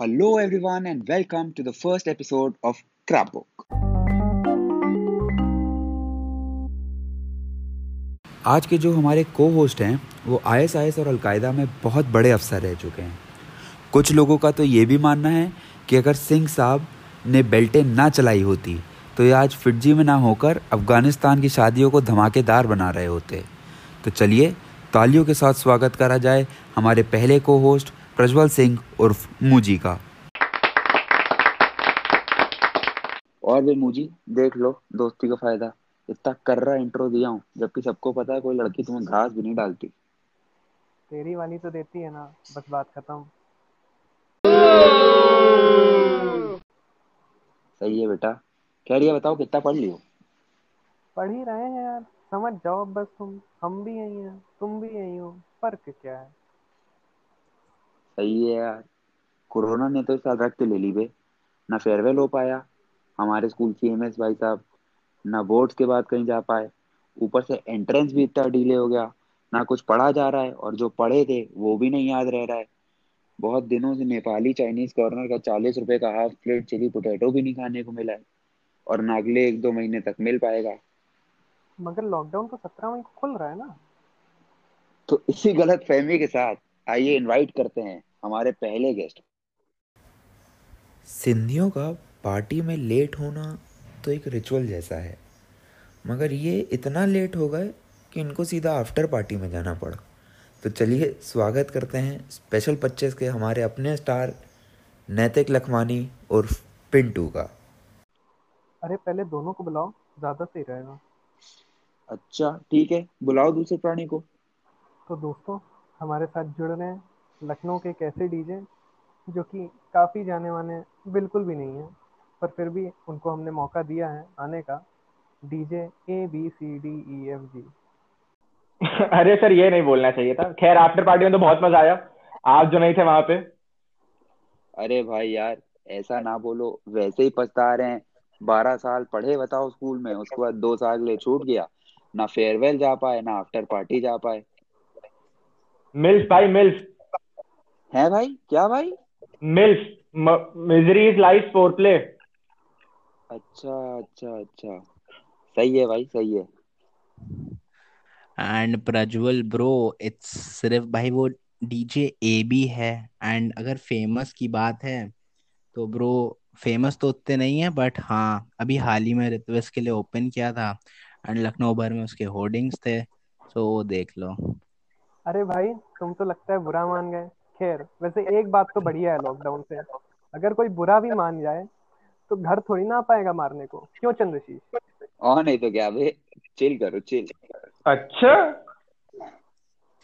Hello, everyone, and welcome to the first episode of Scrapbook. आज के जो हमारे को होस्ट हैं वो आईएसआईएस और अलकायदा में बहुत बड़े अफसर रह चुके हैं कुछ लोगों का तो ये भी मानना है कि अगर सिंह साहब ने बेल्टें ना चलाई होती तो ये आज फिटजी में ना होकर अफ़गानिस्तान की शादियों को धमाकेदार बना रहे होते तो चलिए तालियों के साथ स्वागत करा जाए हमारे पहले को होस्ट प्रज्वल सिंह उर्फ़ मूजी का। और भी मूजी देख लो दोस्ती का फ़ायदा। इतना कर रहा इंट्रो दिया हूँ जबकि सबको पता है कोई लड़की तुम्हें घास भी नहीं डालती। तेरी वाली तो देती है ना बस बात खत्म। सही है बेटा। कह रही है बताओ कितना पढ़ लियो? पढ़ ही रहे हैं यार। समझ जाओ बस तुम। हम भी यही हैं तुम भी यही हो। फ़र्क क्या है? सही है यार। कोरोना ने तो इस साल रक्त ले ली बे। ना फेयरवेल हो पाया हमारे स्कूल की एम भाई साहब ना बोर्ड्स के बाद कहीं जा पाए। ऊपर से एंट्रेंस भी इतना डिले हो गया ना कुछ पढ़ा जा रहा है और जो पढ़े थे वो भी नहीं याद रह रहा है। बहुत दिनों से नेपाली चाइनीज़ कॉर्नर का चालीस रुपए का हाफ़ प्लेट चिली पोटैटो भी नहीं खाने को मिला है और ना अगले एक दो महीने तक मिल पाएगा। मगर लॉकडाउन तो सत्रह मई को खुल रहा है ना। तो इसी गलत फहमी के साथ आइए इनवाइट करते हैं हमारे पहले गेस्ट सिंधियों का पार्टी में लेट होना तो एक रिचुअल जैसा है मगर ये इतना लेट हो गए कि इनको सीधा आफ्टर पार्टी में जाना पड़ा। तो चलिए स्वागत करते हैं स्पेशल पच्चीस के हमारे अपने स्टार नैतिक लखमानी और पिंटू का। अरे पहले दोनों को बुलाओ ज़्यादा सही रहेगा। अच्छा ठीक है बुलाओ दूसरे प्राणी को। तो दोस्तों हमारे साथ जुड़ रहे हैं। लखनऊ के एक ऐसे डीजे जो कि काफ़ी जाने माने बिल्कुल भी नहीं है पर फिर भी उनको हमने मौका दिया है आने का। DJ A B C D E F G अरे सर ये नहीं बोलना चाहिए था। खैर आफ्टर पार्टी में तो बहुत मज़ा आया। आप जो नहीं थे वहाँ पे। अरे भाई यार ऐसा ना बोलो। वैसे ही पछता रहे हैं। बारह साल पढ़े बताओ स्कूल में। उसके बाद दो साल ले छूट गया। ना फेयरवेल जा पाए ना आफ्टर पार्टी जा पाए। मिल्स भाई मिल्स। है भाई? क्या भाई? Mills misery is life for play. अच्छा अच्छा अच्छा। सही है भाई सही है। एंड प्रज्वल ब्रो इट्स सिर्फ़ भाई वो डीजे ए बी है। एंड अगर फ़ेमस की बात है तो ब्रो फ़ेमस तो उतने नहीं है बट हाँ अभी हाल ही में रित्विस के लिए ओपन किया था। एंड लखनऊ भर में उसके होर्डिंग्स थे सो वो देख लो। अरे भाई तुम तो लगता है बुरा मान गए। खैर वैसे एक बात तो बढ़िया है लॉकडाउन से। अगर कोई बुरा भी मान जाए तो घर थोड़ी ना आ पाएगा मारने को। क्यों चंद्रशीष और नहीं तो क्या बे चिल करो चिल अच्छा?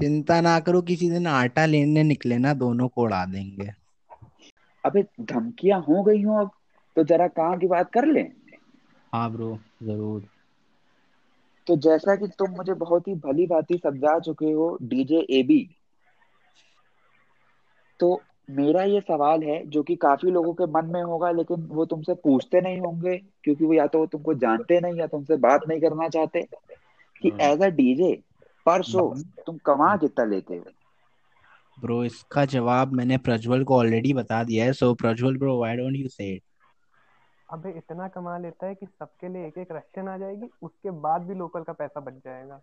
चिंता ना करो किसी दिन आटा लेने निकले ना दोनों को उड़ा देंगे। अबे धमकियाँ हो गई हो अब तो जरा काम की बात कर ले? हाँ ब्रो ज़रूर। तो जैसा कि तुम मुझे बहुत ही भली भांति समझा चुके हो डीजे एबी तो मेरा ये सवाल है जो कि काफ़ी लोगों के मन में होगा लेकिन वो तुमसे पूछते नहीं होंगे क्योंकि वो या तो वो तुमको जानते नहीं या तुमसे बात नहीं करना चाहते कि एज अ डीजे पर शो तुम कमा कितना लेते हो? ब्रो इसका जवाब मैंने प्रज्वल को ऑलरेडी बता दिया है so Prajwal bro why don't you say it अबे इतना कमा लेता है कि सबके लिए एक एक रशियन आ जाएगी उसके बाद भी लोकल का पैसा बच जाएगा।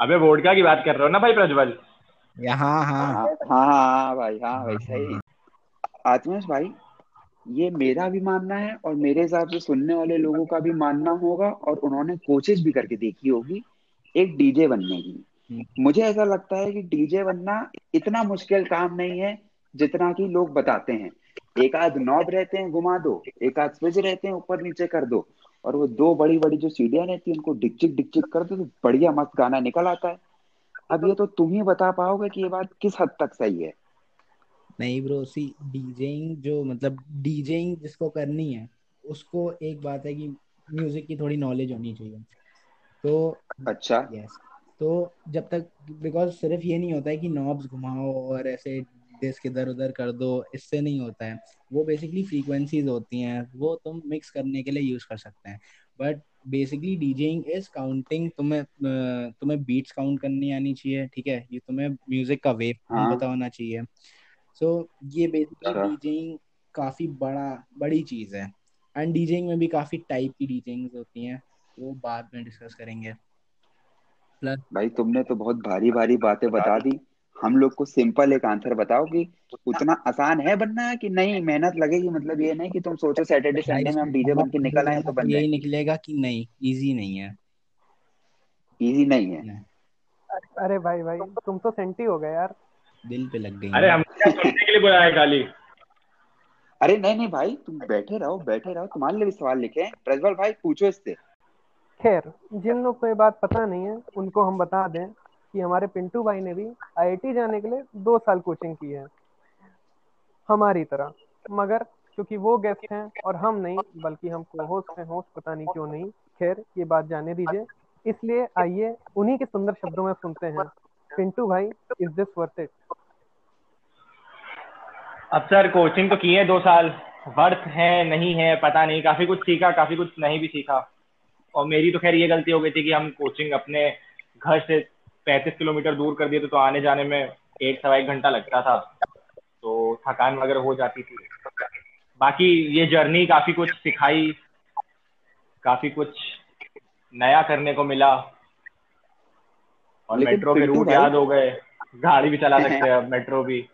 अबे वोडका की बात कर रहे हो ना भाई प्रज्वल? हाँ हाँ। हाँ हाँ हाँ भाई हाँ भाई सही। आत्मेश भाई ये मेरा भी मानना है और मेरे हिसाब से सुनने वाले लोगों का भी मानना होगा और उन्होंने कोशिश भी करके देखी होगी एक डीजे बनने की। मुझे ऐसा लगता है कि डीजे बनना इतना मुश्किल काम नहीं है जितना कि लोग बताते हैं। एक आध नॉब रहते हैं घुमा दो। एक आध स्विच रहते हैं ऊपर नीचे कर दो। और वो दो बड़ी बड़ी जो सीढ़ियाँ रहती है उनको डिकचिक डिकचिक कर दो तो बढ़िया मस्त गाना निकल आता है। अब ये तो तुम ही बता पाओगे कि ये बात किस हद तक सही है। नहीं ब्रो सी डीजेइंग जो मतलब डीजेइंग जिसको करनी है उसको एक बात है कि म्यूज़िक की थोड़ी नॉलेज होनी चाहिए। तो अच्छा। यस तो जब तक बिकॉज़ सिर्फ़ ये नहीं होता है कि नॉब्स घुमाओ और ऐसे डिस्क इधर उधर कर दो इससे नहीं होता है। वो बेसिकली फ्रीक्वेंसीज होती हैं वो तुम मिक्स करने के लिए यूज़ कर सकते हैं। But basically DJing is counting तुम्हें तुम्हें बीट्स काउंट करनी आनी चाहिए ठीक है? ये तुम्हें म्यूज़िक का वेव हाँ। पता होना चाहिए। सो so, ये बेसिकली अच्छा। डीजेइंग काफ़ी बड़ा बड़ी चीज़ है। एंड डीजेइंग में भी काफ़ी टाइप की डीजेइंग होती हैं वो बाद में डिस्कस करेंगे। प्लस भाई तुमने तो बहुत भारी भारी बातें बता दी। हम लोग को सिंपल एक आंसर बताओ कि उतना आसान है बनना कि नहीं? मेहनत लगेगी मतलब ये नहीं कि तुम सोचो सैटरडे संडे में हम डीजे बन के निकल आए तो बन यही निकलेगा कि नहीं इजी नहीं है। इजी नहीं है। नहीं, अरे भाई भाई तुम तो सेंटी हो गए यार। दिल पे लग गई। अरे हम सुनने के लिए बुलाया खाली? अरे नहीं नहीं भाई तुम बैठे रहो बैठे रहो। तुम्हारे लिए भी सवाल लिखे हैं। प्रज्वल भाई पूछो इससे। खैर जिन लोग को ये बात पता नहीं है उनको हम बता दें। कि हमारे पिंटू भाई ने भी आईआईटी जाने के लिए दो साल कोचिंग की है। हमारी तरह। मगर क्योंकि वो गेस्ट हैं और हम नहीं, बल्कि हम को होस्ट हैं होस्ट पता नहीं क्यों नहीं। खैर, ये बात जाने दीजिए। इसलिए आइए, उन्हीं के सुंदर शब्दों में सुनते हैं। पिंटू भाई इज़ दिस वर्थ इट अब सर कोचिंग तो की है दो साल। वर्थ है, नहीं है, पता नहीं। काफ़ी कुछ सीखा, काफ़ी कुछ नहीं भी सीखा। और मेरी तो खैर ये गलती हो गई थी कि हम कोचिंग अपने घर से पैंतीस किलोमीटर दूर कर दिए थे तो आने जाने में एक सवा एक घंटा लगता था। तो थकान वगैरह हो जाती थी। बाकी ये जर्नी काफ़ी कुछ सिखाई काफ़ी कुछ नया करने को मिला। और मेट्रो के रूट याद हो गए। गाड़ी भी चला सकते हैं मेट्रो भी।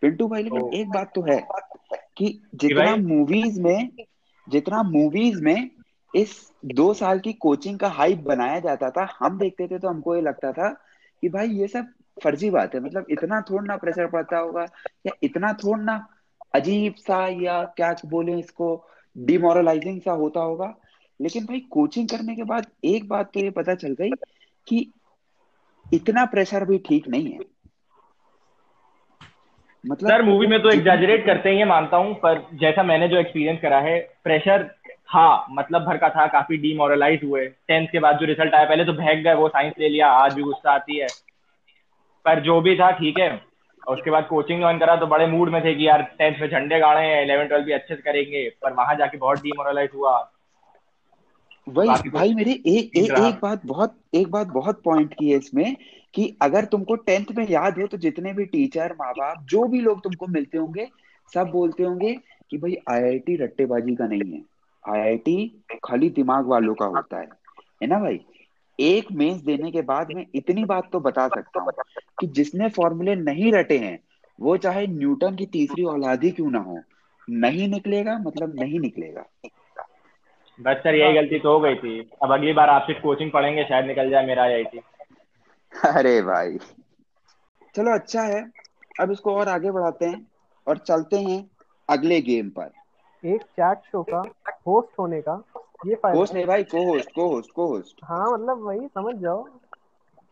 पिंटू भाई लेकिन तो- एक बात तो है कि जितना मूवीज़ में जितना मूवीज़ में इस दो साल की कोचिंग का हाइप बनाया जाता था। हम देखते थे तो हमको ये लगता था कि भाई ये सब फर्जी बात है। मतलब इतना थोड़ा ना प्रेशर पड़ता होगा या इतना थोड़ा ना अजीब सा या क्या बोले इसको डिमोरलाइजिंग सा होता होगा। लेकिन भाई कोचिंग करने के बाद एक बात तो ये पता चल गई कि इतना प्रेशर भी ठीक नहीं है। मतलब सर मूवी में तो एग्जैजरेट करते हैं ये मानता हूँ पर जैसा मैंने जो एक्सपीरियंस करा है प्रेशर था मतलब भर का था काफ़ी डीमोरलाइज हुए। टेंथ के बाद जो रिज़ल्ट आया पहले तो बहक गए वो साइंस ले लिया आज भी गुस्सा आती है। पर जो भी था ठीक है। और उसके बाद कोचिंग ज्वाइन करा तो बड़े मूड में थे कि यार टेंथ में झंडे गाड़े हैं इलेवन ट्वेल्थ भी अच्छे से करेंगे। पर वहाँ जाके बहुत डीमोरलाइज हुआ। वही भाई मेरे एक एक एक बात बहुत एक बात बहुत पॉइंट की है इसमें कि अगर तुमको टेंथ में याद हो तो जितने भी टीचर माँ बाप जो भी लोग तुमको मिलते होंगे सब बोलते होंगे कि भाई आईआईटी रट्टेबाजी का नहीं है। आईआईटी खाली दिमाग वालों का होता है। है ना भाई? एक मेंस देने के बाद मैं इतनी बात तो बता सकता हूँ कि जिसने फॉर्मूले नहीं रटे हैं वो चाहे न्यूटन की तीसरी औलाद ही क्यों ना हो नहीं निकलेगा मतलब नहीं निकलेगा। बस सर यही गलती तो हो गई थी। अब अगली बार आपसे कोचिंग पढ़ेंगे शायद निकल जाए मेरा IIT अरे भाई। चलो अच्छा है। अब इसको और आगे बढ़ाते हैं और चलते हैं अगले गेम पर। एक चैट शो का होस्ट होने का ये फ़ायदा होस्ट नहीं भाई को होस्ट को होस्ट को होस्ट हाँ मतलब वही समझ जाओ।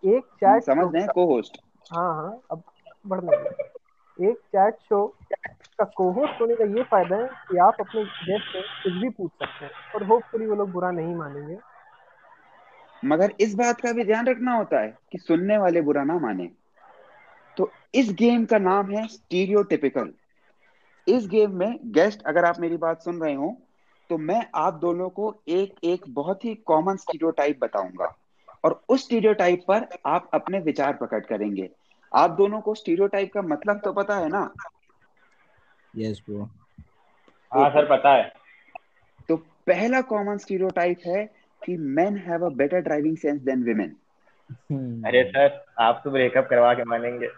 एक चैट समझ रहे हैं को होस्ट हाँ हाँ अब बढ़ने। एक चैट शो का कोहोस्ट होने का ये फ़ायदा है कि आप अपने गेस्ट से कुछ भी पूछ सकते हैं और होपफुली वो लोग बुरा नहीं मानेंगे। मगर इस बात का भी ध्यान रखना होता है कि सुनने वाले बुरा ना माने। तो इस गेम का नाम है स्टीरियोटिपिकल इस गेम में गेस्ट अगर आप मेरी बात सुन रहे हो तो मैं आप दोनों को एक एक बहुत ही कॉमन स्टीरियोटाइप बताऊँगा। और उस स्टीरियोटाइप पर आप अपने विचार प्रकट करेंगे। आप दोनों को स्टीरियोटाइप का मतलब तो पता है ना? यस ब्रो हाँ सर पता है। तो पहला कॉमन स्टीरियोटाइप है कि men have a better driving sense than women अरे सर आप तो ब्रेकअप करवा के मानेंगे।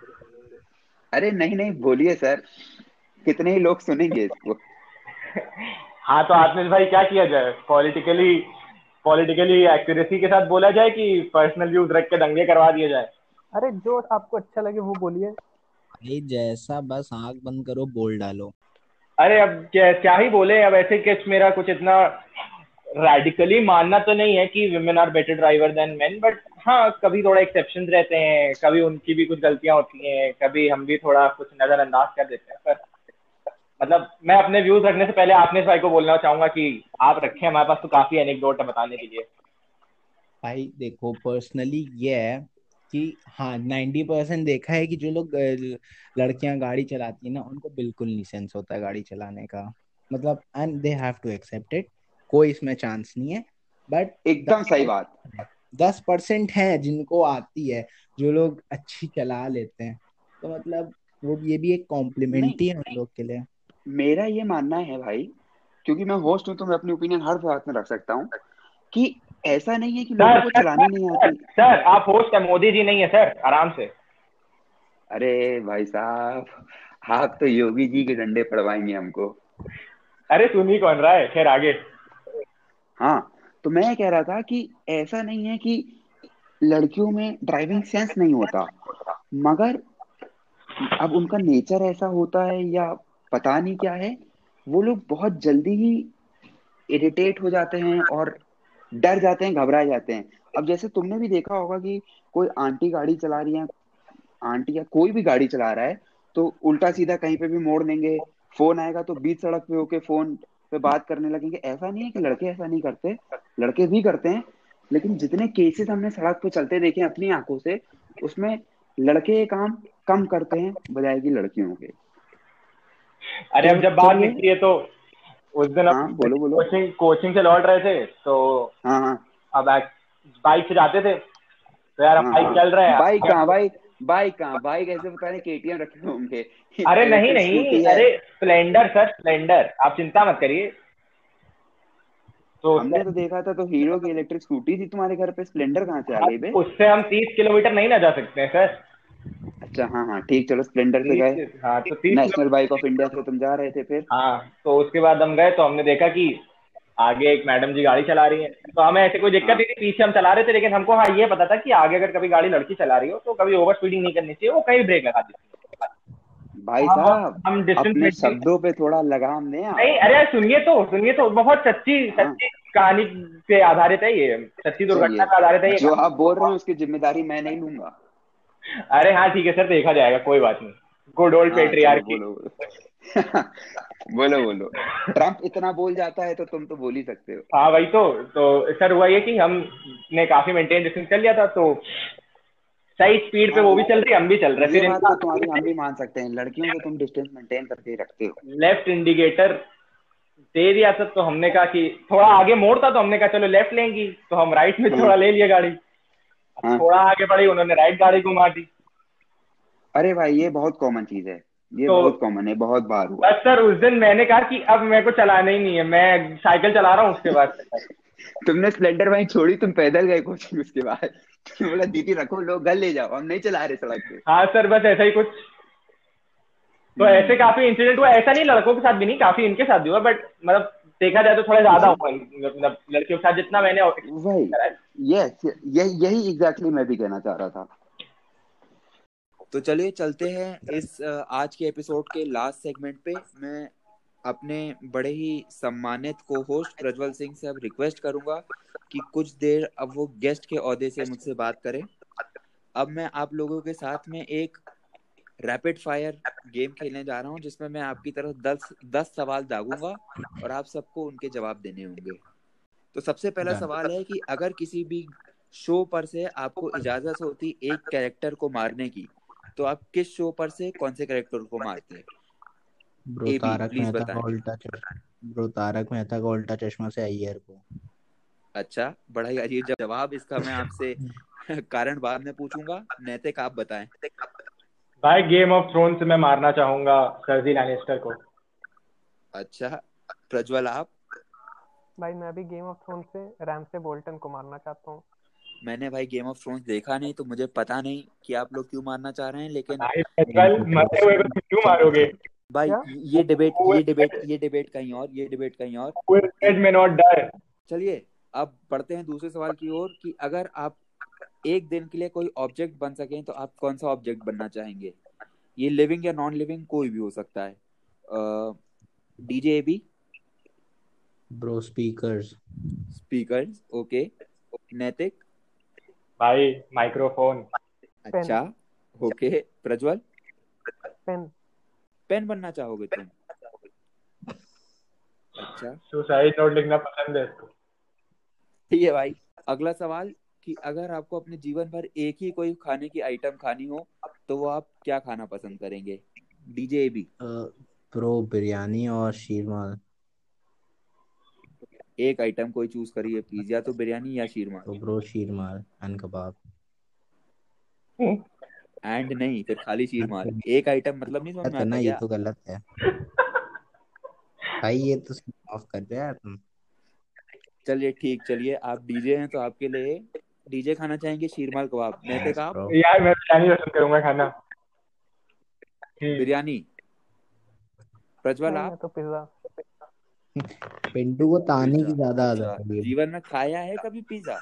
अरे नहीं नहीं बोलिए सर। कितने ही लोग सुनेंगे इसको। हाँ तो आत्मेश भाई क्या किया जाए? पॉलिटिकली पॉलिटिकली एक्यूरेसी के साथ बोला जाए कि पर्सनल व्यूज़ रख के दंगे करवा दिए जाए? अरे जो आपको अच्छा लगे वो बोलिए। भाई जैसा बस आँख बंद करो बोल डालो। अरे अब क्या क्या ही बोले अब ऐसे केस मेरा कुछ इतना रेडिकली मानना तो नहीं है कि women are better driver than men but हाँ कभी थोड़ा एक्सेप्शन रहते हैं कभी उनकी भी कुछ गलतियाँ होती हैं कभी हम भी थोड़ा कुछ नजरअंदाज कर देते हैं पर मतलब मैं अपने व्यूज़ रखने से पहले आपने भाई को बोलना चाहूँगा कि आप रखें हमारे पास तो काफ़ी एनेक्डोट है बताने के लिए। भाई देखो पर्सनली ये है कि हाँ नाइन्टी परसेंट देखा है कि जो लोग लड़कियाँ गाड़ी चलाती है ना उनको बिल्कुल नहीं सेंस होता है गाड़ी चलाने का। मतलब and they have to accept it कोई इसमें चांस नहीं है। बट एकदम सही बात। दस परसेंट है जिनको आती है जो लोग अच्छी चला लेते हैं। तो मतलब वो ये भी एक कॉम्प्लीमेंट ही है उन लोग के लिए। मेरा ये मानना है भाई क्योंकि मैं होस्ट हूँ तो मैं अपनी ओपिनियन हर बात में रख सकता हूँ कि ऐसा नहीं है कि लोगों को चलानी नहीं आती। सर आप होस्ट है मोदी जी नहीं है सर आराम से। अरे भाई साहब आप तो योगी जी के डंडे पड़वाएँगे हमको। अरे सुन ही कौन रहा है? खैर आगे। हाँ तो मैं कह रहा था कि ऐसा नहीं है कि लड़कियों में ड्राइविंग सेंस नहीं होता मगर अब उनका नेचर ऐसा होता है या पता नहीं क्या है। वो लोग बहुत जल्दी ही इरिटेट हो जाते हैं और डर जाते हैं घबरा जाते हैं। अब जैसे तुमने भी देखा होगा कि कोई आंटी गाड़ी चला रही है, आंटी या कोई भी गाड़ी चला रहा है तो उल्टा सीधा कहीं पे भी मोड़ देंगे फ़ोन आएगा तो बीच सड़क पे होके फ़ोन पे बात करने लगेंगे। ऐसा नहीं है कि लड़के ऐसा नहीं करते, लड़के भी करते हैं, लेकिन जितने केसेस हमने सड़क पे चलते देखे अपनी आँखों से, उसमें लड़के ये काम कम करते हैं, बजाय की लड़कियों के। अरे तो अब जब बात चलिए निकली है तो उस दिन हाँ बोलो बोलो। कोचिंग कोचिंग से लौट रहे थे तो हाँ हाँ। अब बाइक से जाते थे। तो यार अब हाँ बाइक हाँ। चल रहा है बाइक कहाँ बाइक बाइक कहाँ? बाइक ऐसे पता नहीं केटीएम रखे होंगे। अरे नहीं नहीं। अरे स्प्लेंडर सर स्प्लेंडर आप चिंता मत करिए। तो हमने तो देखा था तो हीरो की इलेक्ट्रिक स्कूटी थी तुम्हारे घर पे। स्प्लेंडर कहाँ से आ गई बे? उससे हम तीस किलोमीटर नहीं ना जा सकते हैं सर अच्छा हाँ हाँ ठीक चलो स्प्लेंडर से गए। हाँ तो तीस नेशनल बाइक ऑफ़ इंडिया से तुम जा रहे थे फिर? हाँ तो उसके बाद हम गए तो हमने देखा कि आगे एक मैडम जी गाड़ी चला रही है। तो हमें ऐसे कोई दिक्कत हाँ। नहीं थी पीछे हम चला रहे थे लेकिन हमको हाँ ये पता था कि आगे अगर कभी गाड़ी लड़की चला रही हो तो कभी ओवर स्पीडिंग नहीं करनी चाहिए वो कहीं ब्रेक लगा देती है। भाई हम साहब हम डिस्टेंस अपने शब्दों पे थोड़ा लगाम दें नहीं अरे सुनिए तो सुनिए तो बहुत सच्ची हाँ। सच्ची कहानी पे आधारित है ये सच्ची दुर्घटना पे आधारित है ये। जो आप बोल रहे हैं उसकी ज़िम्मेदारी मैं नहीं लूँगा। अरे हाँ ठीक है सर देखा जाएगा कोई बात नहीं। गुड ओल्ड चलो पेट्रियार्की बोलो। बोलो बोलो। ट्रंप इतना बोल जाता है तो तुम तो बोल ही सकते हो। हाँ वही तो। तो सर हुआ ये कि हमने काफ़ी मेंटेन डिस्टेंस कर लिया था तो सही स्पीड पे वो भी चल रही हम भी चल रहे फिर बात तो इनका तुम्हारी हम भी मान सकते हैं। लड़कियों को तुम डिस्टेंस मेंटेन करके रखते हो। लेफ़्ट इंडिकेटर दे दिया था तो हमने कहा कि थोड़ा आगे मोड़ता तो हमने कहा चलो लेफ़्ट लेंगी। तो हम राइट में हाँ। थोड़ा ले लिए गाड़ी। थोड़ा आगे बढ़ी उन्होंने राइट गाड़ी घुमा दी। अरे भाई ये बहुत कॉमन चीज़ है। ये तो बहुत कॉमन है बहुत बार हुआ। बस सर उस दिन मैंने कहा कि अब मेरे को चलाना ही नहीं है मैं साइकिल चला रहा हूँ उसके बाद। तुमने स्प्लेंडर वहीं छोड़ी तुम पैदल गए कोचिंग उसके बाद। बोला दीदी रखो लोग घर ले जाओ हम नहीं चला रहे सड़क पे। हाँ सर बस ऐसा ही कुछ। तो हम्म। ऐसे काफ़ी इंसिडेंट हुआ ऐसा नहीं लड़कों के साथ भी नहीं काफ़ी इनके साथ भी हुआ बट मतलब देखा जाए तो थोड़ा ज़्यादा हुआ मतलब लड़कियों के साथ जितना मैंने वही। यस यही यही एग्जैक्टली मैं भी कहना चाह रहा था। तो चलिए चलते हैं इस आज के एपिसोड के लास्ट सेगमेंट पे। मैं अपने बड़े ही सम्मानित को होस्ट प्रज्वल सिंह से अब रिक्वेस्ट करूँगा कि कुछ देर अब वो गेस्ट के ओहदे से मुझसे बात करें। अब मैं आप लोगों के साथ में एक रैपिड फायर गेम खेलने जा रहा हूँ जिसमें मैं आपकी तरफ़ दस दस सवाल दागूँगा और आप सबको उनके जवाब देने होंगे। तो सबसे पहला सवाल है कि अगर किसी भी शो पर से आपको इजाज़त होती एक कैरेक्टर को मारने की तो आप किस शो पर से कौन से कैरेक्टर को मारते ब्रो तारक मेहता का उल्टा चश्मा। ब्रो तारक मेहता का उल्टा चश्मा से अय्यर को अच्छा बड़ा ही अजीब जवाब इसका मैं आपसे कारण बाद में पूछूँगा। नैतिक आप बताएँ। भाई गेम ऑफ़ थ्रोन से मैं मारना चाहूँगा सर्जी लैनिस्टर को। अच्छा प्रज्वल आप? भाई मैं भी गेम ऑफ़ थ्रोन से रैम से बोल्टन को मारना चाहता हूँ। मैंने भाई गेम ऑफ़ थ्रोन्स देखा नहीं तो मुझे पता नहीं कि आप लोग क्यों मारना चाह रहे हैं लेकिन भाई प्रज्वल मरते हुए को क्यों मारोगे? भाई क्या? ये डिबेट ये डिबेट ये डिबेट कहीं और ये डिबेट कहीं और। चलिए अब बढ़ते हैं दूसरे सवाल की ओर कि अगर आप एक दिन के लिए कोई ऑब्जेक्ट बन सकें तो आप कौन सा ऑब्जेक्ट बनना चाहेंगे? ये लिविंग या नॉन लिविंग कोई भी हो सकता है। डीजे भी bro speakers speakers okay Naitik भाई माइक्रोफोन अच्छा ओके प्रज्वल? पेन पेन बनना चाहोगे तुम? अच्छा। सुसाइड नोट लिखना पसंद है ठीक है भाई। अगला सवाल कि अगर आपको अपने जीवन भर एक ही कोई खाने की आइटम खानी हो तो वो आप क्या खाना पसंद करेंगे? डीजे भी ब्रो बिरयानी और शीरमाल। एक आइटम कोई चूज़ करिए प्लीज़ या तो बिरयानी या शीरमा तो bro sheermal and kebab and नहीं फिर खाली शीर मार एक आइटम मतलब नहीं समझ में है आता ये तो गलत है। भाई ये तो ऑफ़ कर दे यार तुम चलिए ठीक चलिए आप डीजे हैं तो आपके लिए डीजे खाना चाहेंगे शीरमाल कबाब। मैं तो आप यार मैं बिरयानी पसंद करूँगा खाना। बिरयानी। प्रज्वल आप? तो पिज्जा। पिंटू को ताने की ज़्यादा अच्छा। आदत है। जीवन में खाया है कभी पिज्जा?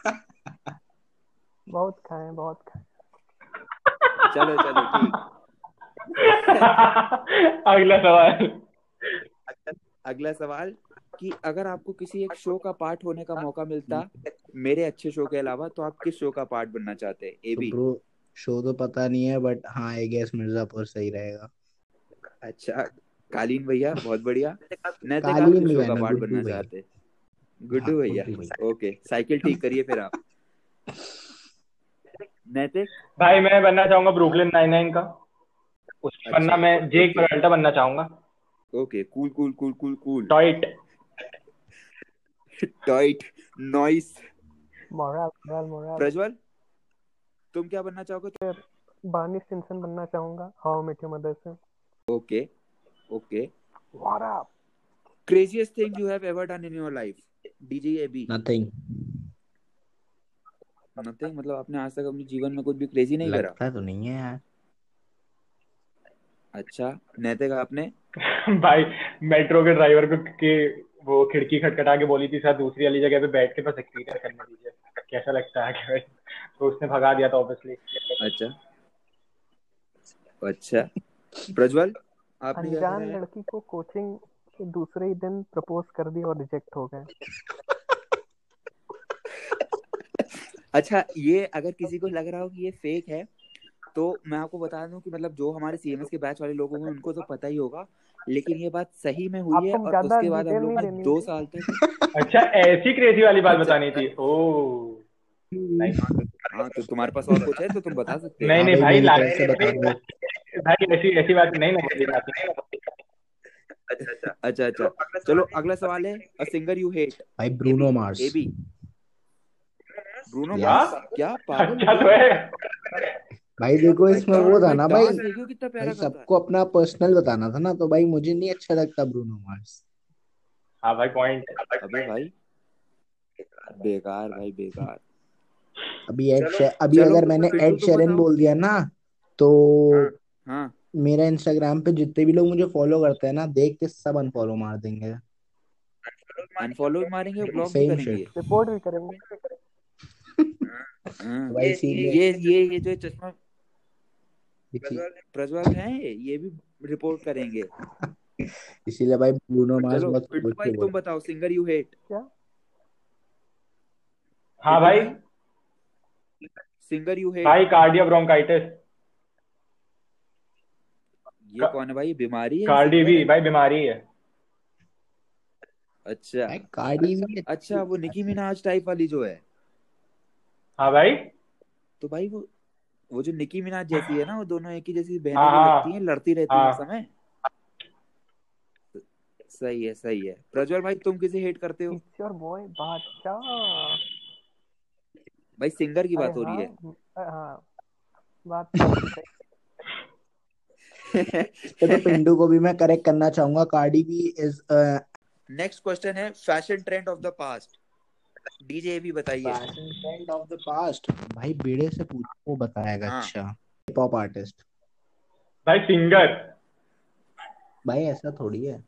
बहुत खाए बहुत खाए। चलो चलो ठीक। अगला सवाल। अगला सवाल? कि अगर आपको किसी एक शो का पार्ट होने का मौका मिलता मेरे अच्छे शो के अलावा तो आप किस शो का पार्ट बनना चाहते हैं? ए तो बी ब्रो शो तो पता नहीं है बट हाँ आई गेस मिर्जापुर सही रहेगा। अच्छा कालीन भैया बहुत बढ़िया। नैतिक आप कालीन किस शो का पार्ट बनना चाहते गुड्डू हाँ, भैया ओके साइकिल ठीक करिए फिर आप। नैतिक? भाई मैं बनना चाहूँगा ब्रुकलिन नाइन नाइन का। उसमें अच्छा, बनना मैं जेक ओके। बनना चाहूँगा। Okay cool cool cool cool cool tight tight nice moral moral moral Prajwal तुम क्या बनना चाहोगे? बार्नी स्टिनसन बनना चाहूँगा हाउ मेट योर मदर से। Okay okay what up craziest thing you have ever done in your life? DJ AB nothing nothing. मतलब आपने आज तक अपने जीवन में कुछ भी क्रेजी नहीं करा? लगता तो नहीं है यार। अच्छा नैतिक आपने? भाई मेट्रो के ड्राइवर को के वो खिड़की खटखटा के बोली थी सर दूसरी वाली जगह पे बैठ के बस एक्सपीरियंस करने दीजिए। कैसा लगता है? कि तो उसने भगा दिया था ऑब्वियसली अच्छा। अच्छा। प्रज्वल आपने क्या अनजान लड़की को कोचिंग के दूसरे ही दिन प्रपोज कर दिया और रिजेक्ट हो गए। अच्छा ये अगर किसी को लग रहा हो कि ये फेक है तो मैं आपको बता दूँ कि मतलब जो हमारे सीएमएस के बैच वाले लोग होंगे उनको तो पता ही होगा। लेकिन ये बात सही में हुई है और उसके बाद हम लोग ने दो साल तक अच्छा ऐसी क्रेजी वाली बात अच्छा, बतानी थी। ओ। हाँ तो तुम्हारे पास और कुछ है? तो तुम बता सकते हो। नहीं हाँ नहीं भाई, भाई भाई ऐसी ऐसी बात नहीं ना बोली जाती अच्छा अच्छा चलो अगला सवाल है। अ सिंगर यू हेट भाई Bruno Mars A B Bruno Mars क्या? पागल अच्छा तो है। भाई देखो इसमें वो था ना भाई डांस देखियो कितना प्यारा भाई करता है। सबको अपना पर्सनल बताना था ना तो भाई मुझे नहीं अच्छा लगता ब्रूनो मार्स। हाँ भाई पॉइंट अबे भाई बेकार भाई बेकार। अभी एड अभी चलो, अगर मैंने पिंटू एड तुम शेरन बताओ। बोल दिया ना तो हाँ मेरा इंस्टाग्राम पे जितने भी लोग मुझे फॉलो करते हैं ना देख के सब अनफॉलो मार देंगे। अनफॉलो भी मारेंगे ब्लॉक भी करेंगे। रिपोर्ट भी करेंगे। हाँ, भाई ये ये ये ये जो चश्मा प्रज्वल है ये भी रिपोर्ट करेंगे। इसीलिए भाई ब्रूनो मार्स सोच भाई तुम बताओ सिंगर यू हेट क्या? हाँ भाई। सिंगर यू हेट भाई कार्डियो ब्रोंकाइटिस ये कौन है भाई बीमारी है? कार्डी भी भाई बीमारी है। अच्छा। भाई कार्डी भी अच्छा वो निकी मिनाज टाइप वाली जो है। हाँ भाई। तो भाई वो वो जो निकी मिनाज जैसी है ना वो दोनों एक ही जैसी बहनें हाँ, हाँ। लगती हैं लड़ती रहती हैं हाँ। समय? सही है सही है। प्रज्वल भाई तुम किसे हेट करते हो? इट्स योर बॉय बादशाह। भाई सिंगर की बात हो रही है हाँ। बात तो पिंडू को भी मैं करेक्ट करना चाहूँगा। Cardi B is next question है fashion trend of the past DJ भी बताइए। Fashion trend of the past भाई बेड़े से पूछो वो बताएगा हाँ। अच्छा। हिप हॉप आर्टिस्ट भाई सिंगर भाई ऐसा थोड़ी है।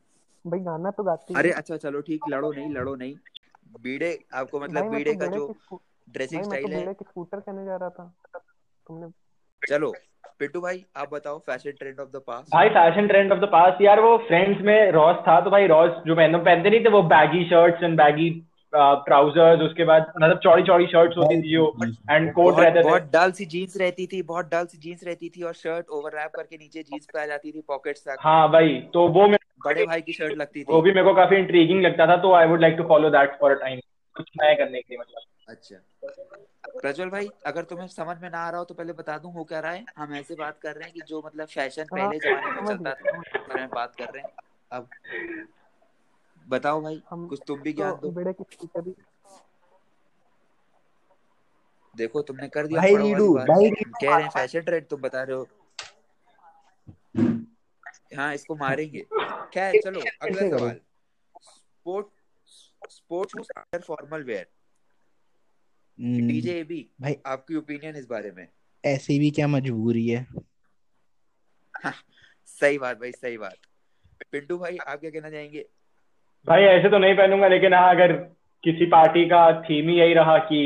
भाई गाना तो गाती अरे अच्छा चलो ठीक लड़ो नहीं लड़ो नहीं। बीड़े आपको भाई मतलब मैं बीड़े तो का जो ड्रेसिंग भाई मैं तो स्टाइल है। बेड़े की स्कूटर कहने जा रहा था। तुमने चलो पिट्टू भाई आप बताओ fashion trend of the past भाई fashion trend of the past यार वो फ्रेंड्स में रॉस था तो भाई रॉस जो पहनते पहनते नहीं थे वो baggy shirts and baggy trousers उसके बाद मतलब चौड़ी चौड़ी शर्ट्स होती थी जो एंड कोट रहते थे। बहुत डल सी जीन्स रहती थी बहुत डल सी जीन्स रहती थी और शर्ट ओवरलैप करके नीचे जीन्स पे आ जाती थी पॉकेट्स तक। हाँ भाई तो वो मेरे बड़े भाई की शर्ट लगती थी। वो भी मेरे को काफ़ी इंट्रीगिंग लगता था तो I would like to follow that for a time कुछ नया करने के लिए मतलब। अच्छा। प्रज्वल भाई अगर तुम्हें समझ में ना आ रहा हो तो पहले बता दूँ हो क्या रहा है? हम ऐसे बात कर रहे हैं कि जो मतलब फ़ैशन हाँ, पहले जमाने में चलता था उसके बारे में बात कर रहे हैं। अब बताओ भाई हम कुछ तुम भी ज्ञान तो दो ही देखो तुमने कर दिया भाई रीडू भाई कह रहे हैं फ़ैशन ट्रेंड तुम बता रहे हो। हाँ इसको मारेंगे। खैर चलो अगला सवाल। Sport sports shoes under formal wear. Hmm, DJ AB भाई। आपकी ओपिनियन इस बारे में। ऐसे भी क्या मजबूरी है सही बात भाई सही बात। पिंटू भाई आप क्या कहना चाहेंगे? भाई ऐसे तो नहीं पहनूँगा लेकिन हाँ अगर किसी पार्टी का थीम ही यही रहा कि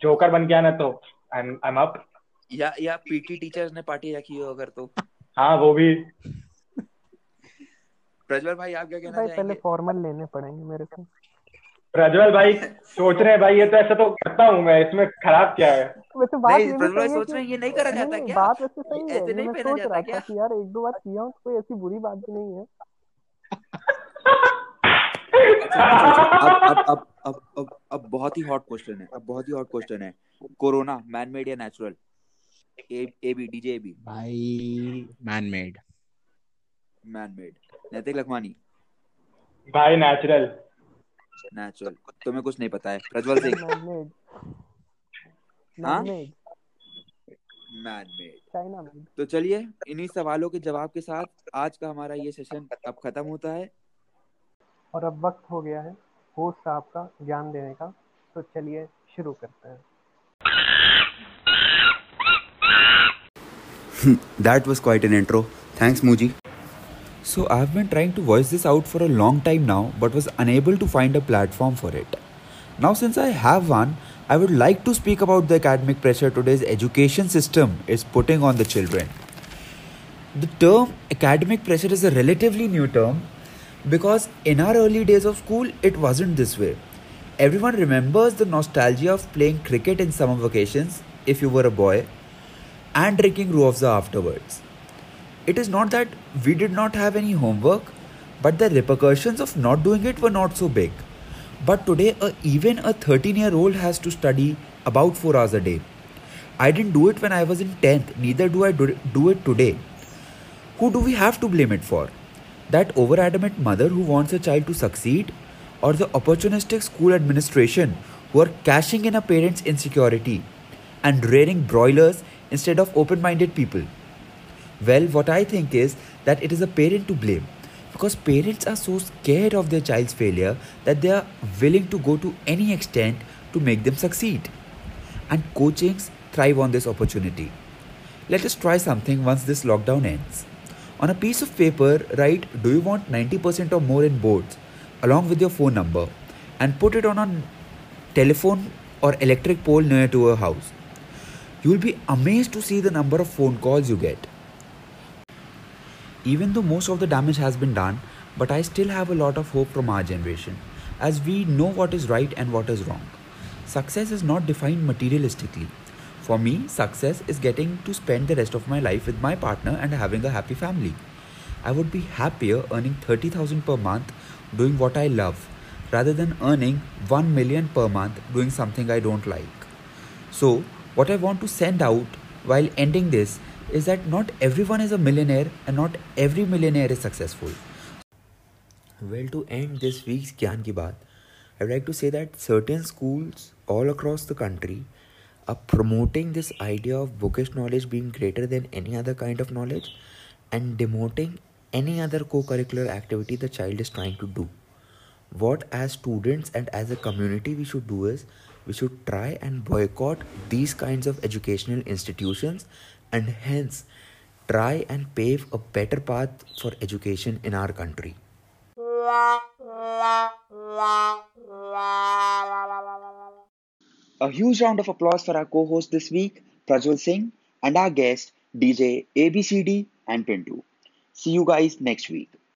जोकर बन गया ना तो आई एम अप या या पीटी टीचर्स ने पार्टी रखी हो अगर तो। हाँ वो भी। प्रज्वल भाई आप क्या कहना भाई पहले फॉर्मल लेने पड़ेंगे मेरे को। प्रज्वल भाई सोच रहे हैं भाई ये तो ऐसा तो करता हूँ मैं इसमें खराब क्या है? वैसे बात नहीं प्रज्वल भाई सोच कि रहे हैं ये नहीं करा जाता क्या? बात वैसे सही है ऐसे नहीं मैं पहना सोच जाता रहा था क्या कि यार एक दो बार किया हूँ तो कोई ऐसी बुरी बात भी नहीं है। अब अब अब अब अब अब बहुत ही हॉट क्वेश्चन है अब बहुत ही हॉट क्वेश्चन है. कोरोना मैन मेड या natural A A B DJ B भाई man made man made Naitik Lakhmani भाई नेचुरल नेचुरल तुम्हें कुछ नहीं पता है. प्रज्वल सिंह? मैनमेड हाँ? मैन मेड चाइना मेड तो चलिए इन्हीं सवालों के जवाब के साथ आज का हमारा ये सेशन अब खत्म होता है। और अब वक्त हो गया है होस्ट साहब का ज्ञान देने का तो चलिए शुरू करते हैं। That was quite an intro thanks Moozi so I have been trying to voice this out for a long time now but was unable to find a platform for it now since I have one I would like to speak about the academic pressure today's education system is putting on the children the term academic pressure is a relatively new term because in our early days of school, it wasn't this way. Everyone remembers the nostalgia of playing cricket in summer vacations if you were a boy and drinking Ruafza afterwards. It is not that we did not have any homework, but the repercussions of not doing it were not so big. But today, a, even a 13 year old has to study about 4 hours a day. I didn't do it when I was in 10th, neither do I do do it today. Who do we have to blame it for? That over adamant mother who wants her child to succeed, or the opportunistic school administration who are cashing in a parent's insecurity and rearing broilers instead of open minded people? Well, what I think is that it is a parent to blame because parents are so scared of their child's failure that they are willing to go to any extent to make them succeed. And coachings thrive on this opportunity. Let us try something once this lockdown ends. On a piece of paper, write Do you want 90% or more in boards along with your phone number and put it on a telephone or electric pole near to your house. You will be amazed to see the number of phone calls you get. Even though most of the damage has been done, but I still have a lot of hope from our generation, as we know what is right and what is wrong. Success is not defined materialistically. For me, success is getting to spend the rest of my life with my partner and having a happy family. I would be happier earning 30,000 per month doing what I love rather than earning 1 million per month doing something I don't like. So, what I want to send out while ending this is that not everyone is a millionaire and not every millionaire is successful. Well, to end this week's Gyan Ki Baat, I would like to say that certain schools all across the country are promoting this idea of bookish knowledge being greater than any other kind of knowledge and demoting any other co curricular activity the child is trying to do. What, as students and as a community, we should do is we should try and boycott these kinds of educational institutions and hence try and pave a better path for education in our country. A huge round of applause for our co-host this week, Prajwal Singh, and our guest, DJ ABCD and Pintu. See you guys next week.